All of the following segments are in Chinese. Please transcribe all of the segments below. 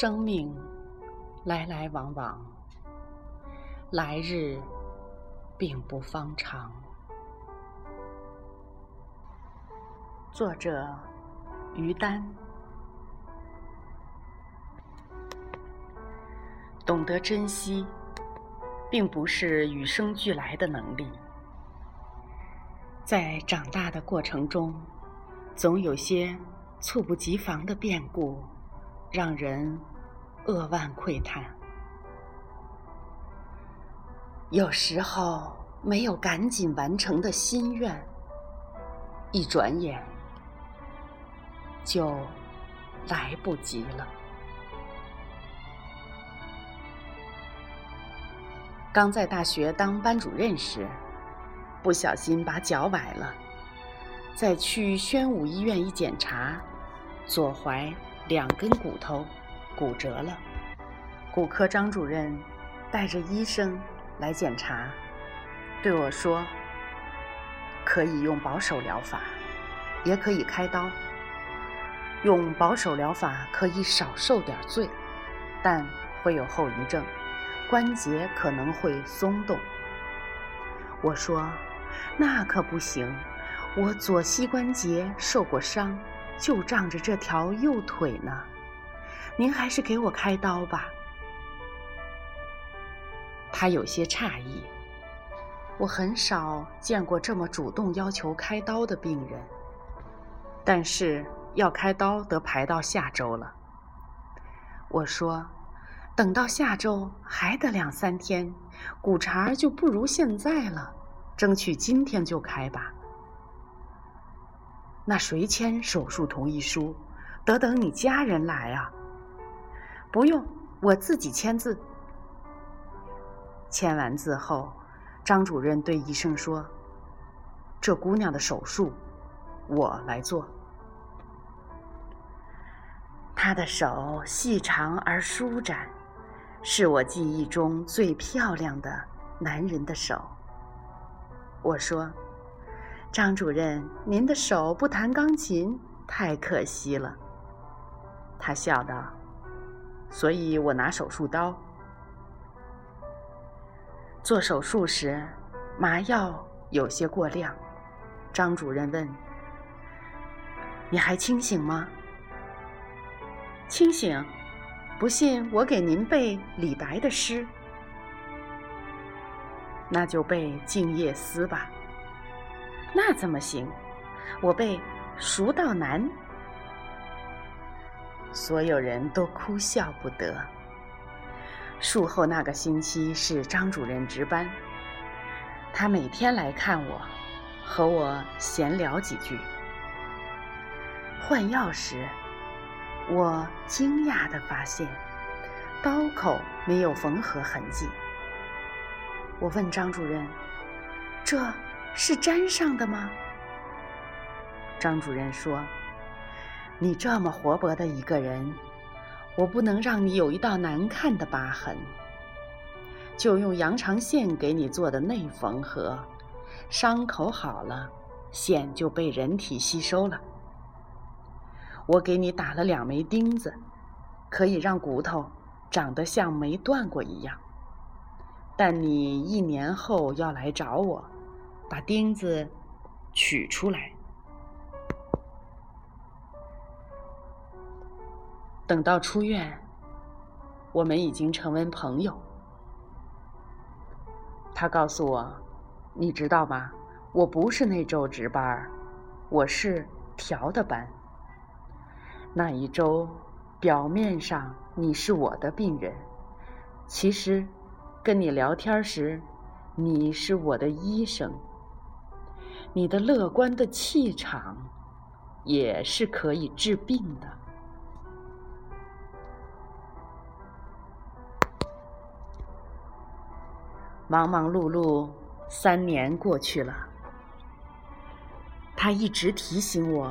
生命来来往往，来日并不方长。作者：于丹。懂得珍惜，并不是与生俱来的能力，在长大的过程中，总有些猝不及防的变故。让人扼腕喟叹。有时候没有赶紧完成的心愿，一转眼就来不及了。刚在大学当班主任时，不小心把脚崴了，在去宣武医院一检查，左踝。两根骨头骨折了，骨科张主任带着医生来检查，对我说：“可以用保守疗法，也可以开刀。用保守疗法可以少受点罪，但会有后遗症，关节可能会松动。”我说：“那可不行，我左膝关节受过伤。”就仗着这条右腿呢，您还是给我开刀吧。他有些诧异，我很少见过这么主动要求开刀的病人。但是要开刀得排到下周了。我说，等到下周还得两三天，骨茬就不如现在了，争取今天就开吧。那谁签手术同意书？得等你家人来啊。不用，我自己签字。签完字后，张主任对医生说：“这姑娘的手术，我来做。”她的手细长而舒展，是我记忆中最漂亮的男人的手。我说。张主任，您的手不弹钢琴，太可惜了。他笑道：“所以我拿手术刀。做手术时，麻药有些过量。”张主任问：“你还清醒吗？”“清醒。”“不信，我给您背李白的诗。”“那就背《静夜思》吧。”那怎么行？我被熟到难，所有人都哭笑不得。术后那个星期是张主任值班，他每天来看我，和我闲聊几句。换药时，我惊讶地发现刀口没有缝合痕迹。我问张主任：“这？”是粘上的吗？张主任说：“你这么活泼的一个人，我不能让你有一道难看的疤痕，就用羊肠线给你做的内缝合，伤口好了，线就被人体吸收了。我给你打了两枚钉子，可以让骨头长得像没断过一样。但你一年后要来找我。”把钉子取出来。等到出院，我们已经成为朋友。他告诉我：“你知道吗？我不是那周值班，我是调的班。那一周，表面上你是我的病人，其实跟你聊天时，你是我的医生。”你的乐观的气场，也是可以治病的。忙忙碌碌三年过去了，他一直提醒我，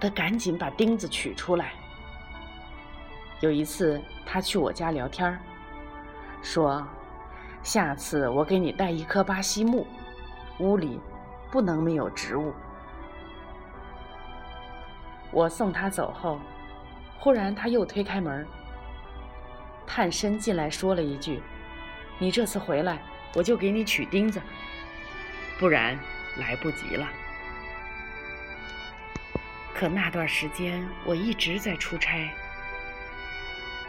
得赶紧把钉子取出来。有一次，他去我家聊天说：“下次我给你带一棵巴西木，屋里。”不能没有植物。我送他走后，忽然他又推开门，探身进来说了一句：“你这次回来，我就给你取钉子，不然来不及了。”可那段时间我一直在出差，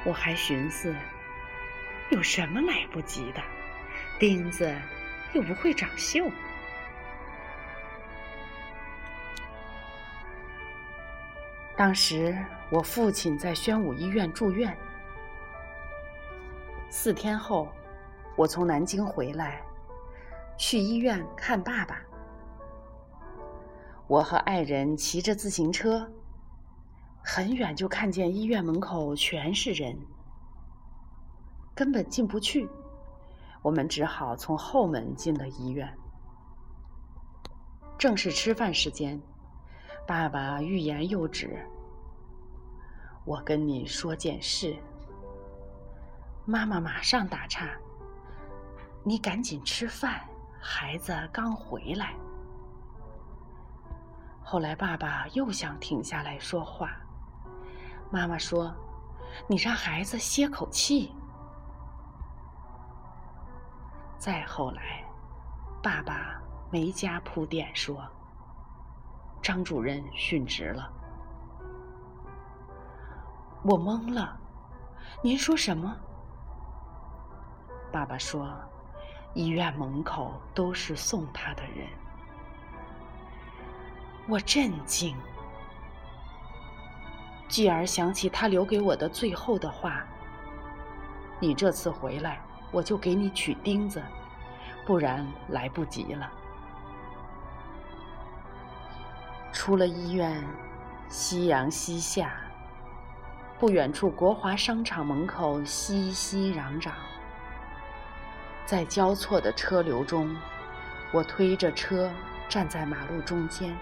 我还寻思，有什么来不及的？钉子又不会长锈。当时我父亲在宣武医院住院，四天后，我从南京回来，去医院看爸爸。我和爱人骑着自行车，很远就看见医院门口全是人，根本进不去，我们只好从后门进了医院。正是吃饭时间。爸爸欲言又止，我跟你说件事。妈妈马上打岔：“你赶紧吃饭，孩子刚回来。”后来爸爸又想停下来说话，妈妈说：“你让孩子歇口气。”再后来，爸爸没加铺垫说。张主任殉职了，我懵了。您说什么？爸爸说，医院门口都是送他的人。我震惊，继而想起他留给我的最后的话：“你这次回来，我就给你取钉子，不然来不及了。”出了医院，夕阳西下。不远处国华商场门口熙熙攘攘，在交错的车流中，我推着车站在马路中间，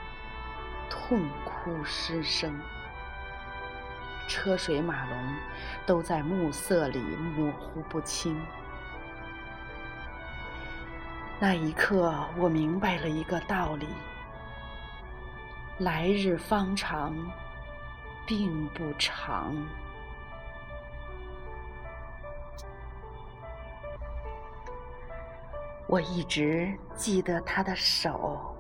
痛哭失声。车水马龙都在暮色里模糊不清。那一刻，我明白了一个道理。来日方长，并不长。我一直记得他的手，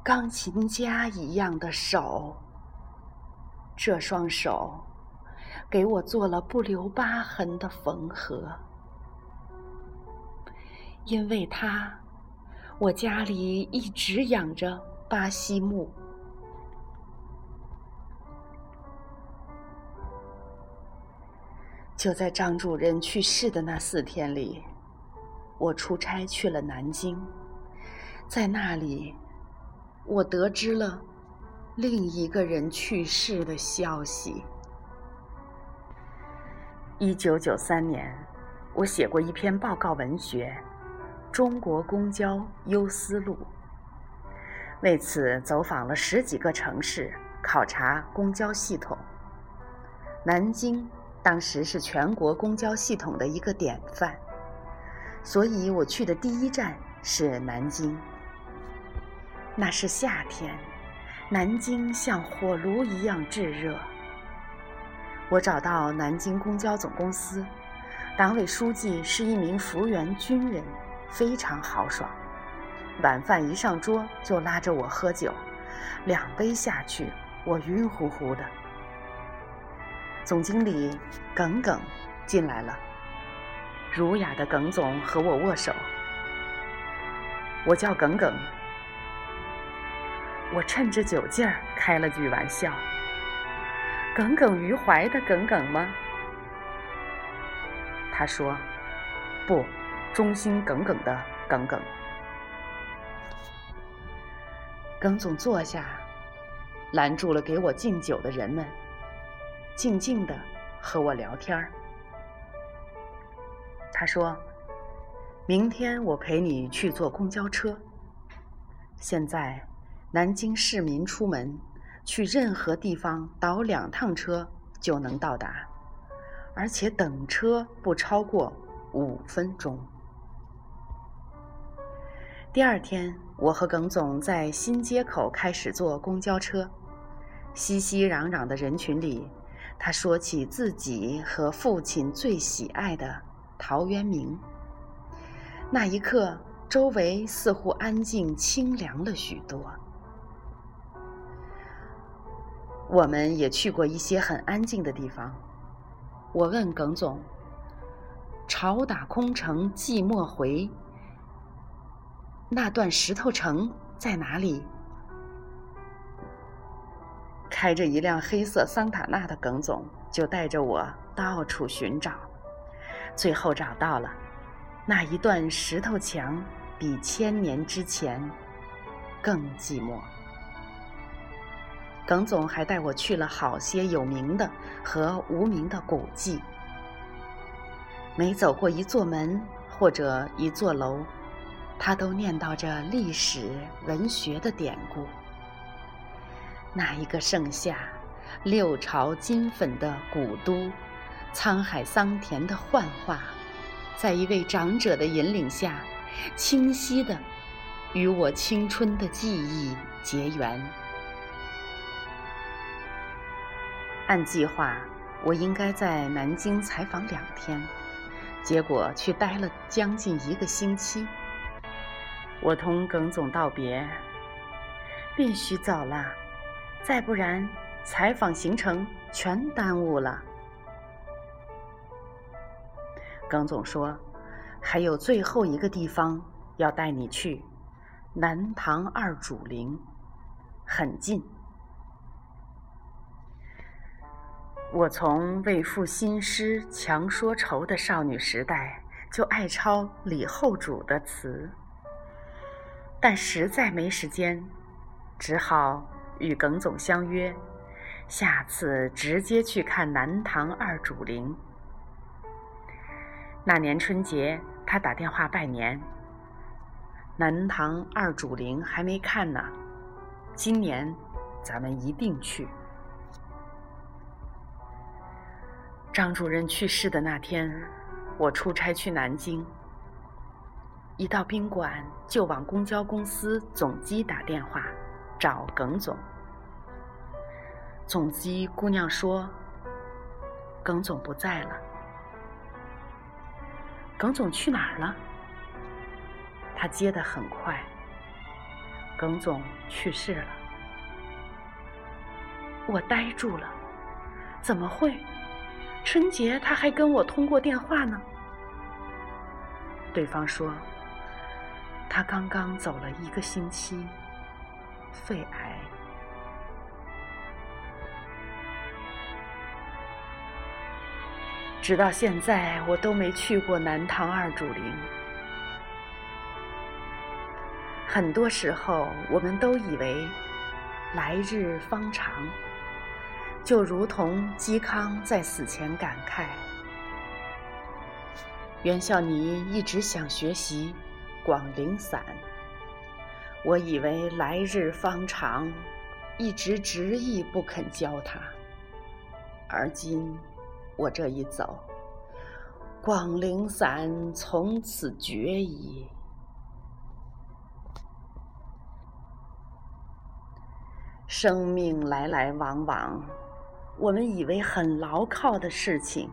钢琴家一样的手。这双手给我做了不留疤痕的缝合。因为他，我家里一直养着。巴西木。就在张主任去世的那四天里，我出差去了南京，在那里，我得知了另一个人去世的消息。一九九三年，我写过一篇报告文学《中国公交忧思录》。为此，走访了十几个城市，考察公交系统。南京当时是全国公交系统的一个典范，所以我去的第一站是南京。那是夏天，南京像火炉一样炙热。我找到南京公交总公司，党委书记是一名福员军人，非常豪爽。晚饭一上桌就拉着我喝酒，两杯下去，我晕乎乎的。总经理耿耿进来了，儒雅的耿总和我握手。我叫耿耿，我趁着酒劲儿开了句玩笑：“耿耿于怀的耿耿吗？”他说：“不，忠心耿耿的耿耿。”耿总坐下，拦住了给我敬酒的人们，静静的和我聊天儿。他说：“明天我陪你去坐公交车。现在，南京市民出门去任何地方倒两趟车就能到达，而且等车不超过五分钟。”第二天，我和耿总在新街口开始坐公交车。熙熙攘攘的人群里，他说起自己和父亲最喜爱的陶渊明。那一刻，周围似乎安静清凉了许多。我们也去过一些很安静的地方。我问耿总：“潮打空城寂寞回，那段石头城在哪里？”开着一辆黑色桑塔纳的耿总就带着我到处寻找，最后找到了。那一段石头墙比千年之前更寂寞。耿总还带我去了好些有名的和无名的古迹。每走过一座门或者一座楼，他都念叨着历史文学的典故。那一个盛夏，六朝金粉的古都，沧海桑田的幻化，在一位长者的引领下，清晰的与我青春的记忆结缘。按计划，我应该在南京采访两天，结果去待了将近一个星期。我同耿总道别，必须走了，再不然采访行程全耽误了。耿总说，还有最后一个地方要带你去，南唐二主陵，很近。我从为赋新诗强说愁的少女时代就爱抄李后主的词，但实在没时间，只好与耿总相约，下次直接去看南唐二主陵。那年春节，他打电话拜年，南唐二主陵还没看呢，今年咱们一定去。张主任去世的那天，我出差去南京。一到宾馆，就往公交公司总机打电话，找耿总。总机姑娘说：“耿总不在了。”耿总去哪儿了？他接得很快。耿总去世了。我呆住了，怎么会？春节他还跟我通过电话呢。对方说，他刚刚走了一个星期，肺癌。直到现在，我都没去过南唐二主陵。很多时候，我们都以为来日方长。就如同嵇康在死前感慨：“袁孝尼一直想学习广陵散，我以为来日方长，一直执意不肯教他。而今我这一走，广陵散从此绝矣。”生命来来往往。我们以为很牢靠的事情，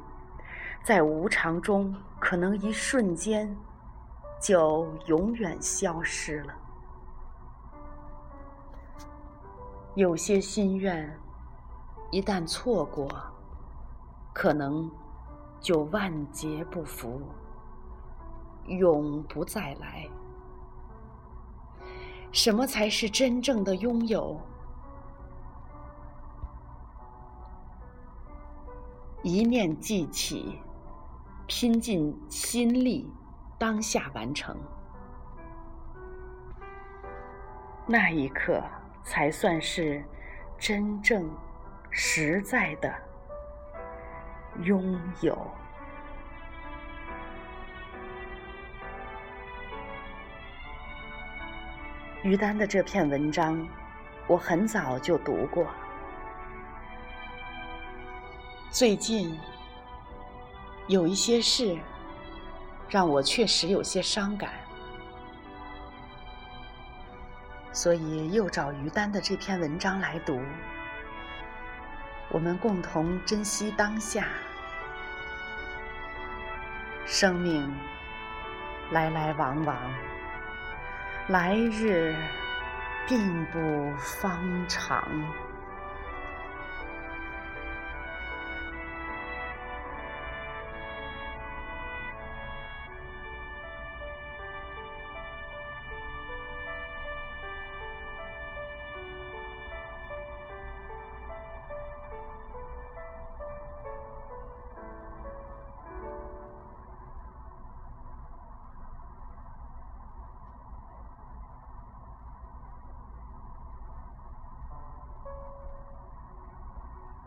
在无常中可能一瞬间就永远消失了。有些心愿一旦错过，可能就万劫不复，永不再来。什么才是真正的拥有？一念记起，拼尽心力，当下完成。那一刻，才算是真正实在的拥有。于丹的这篇文章，我很早就读过。最近有一些事让我确实有些伤感。所以又找于丹的这篇文章来读我们共同珍惜当下。生命来来往往来日并不方长。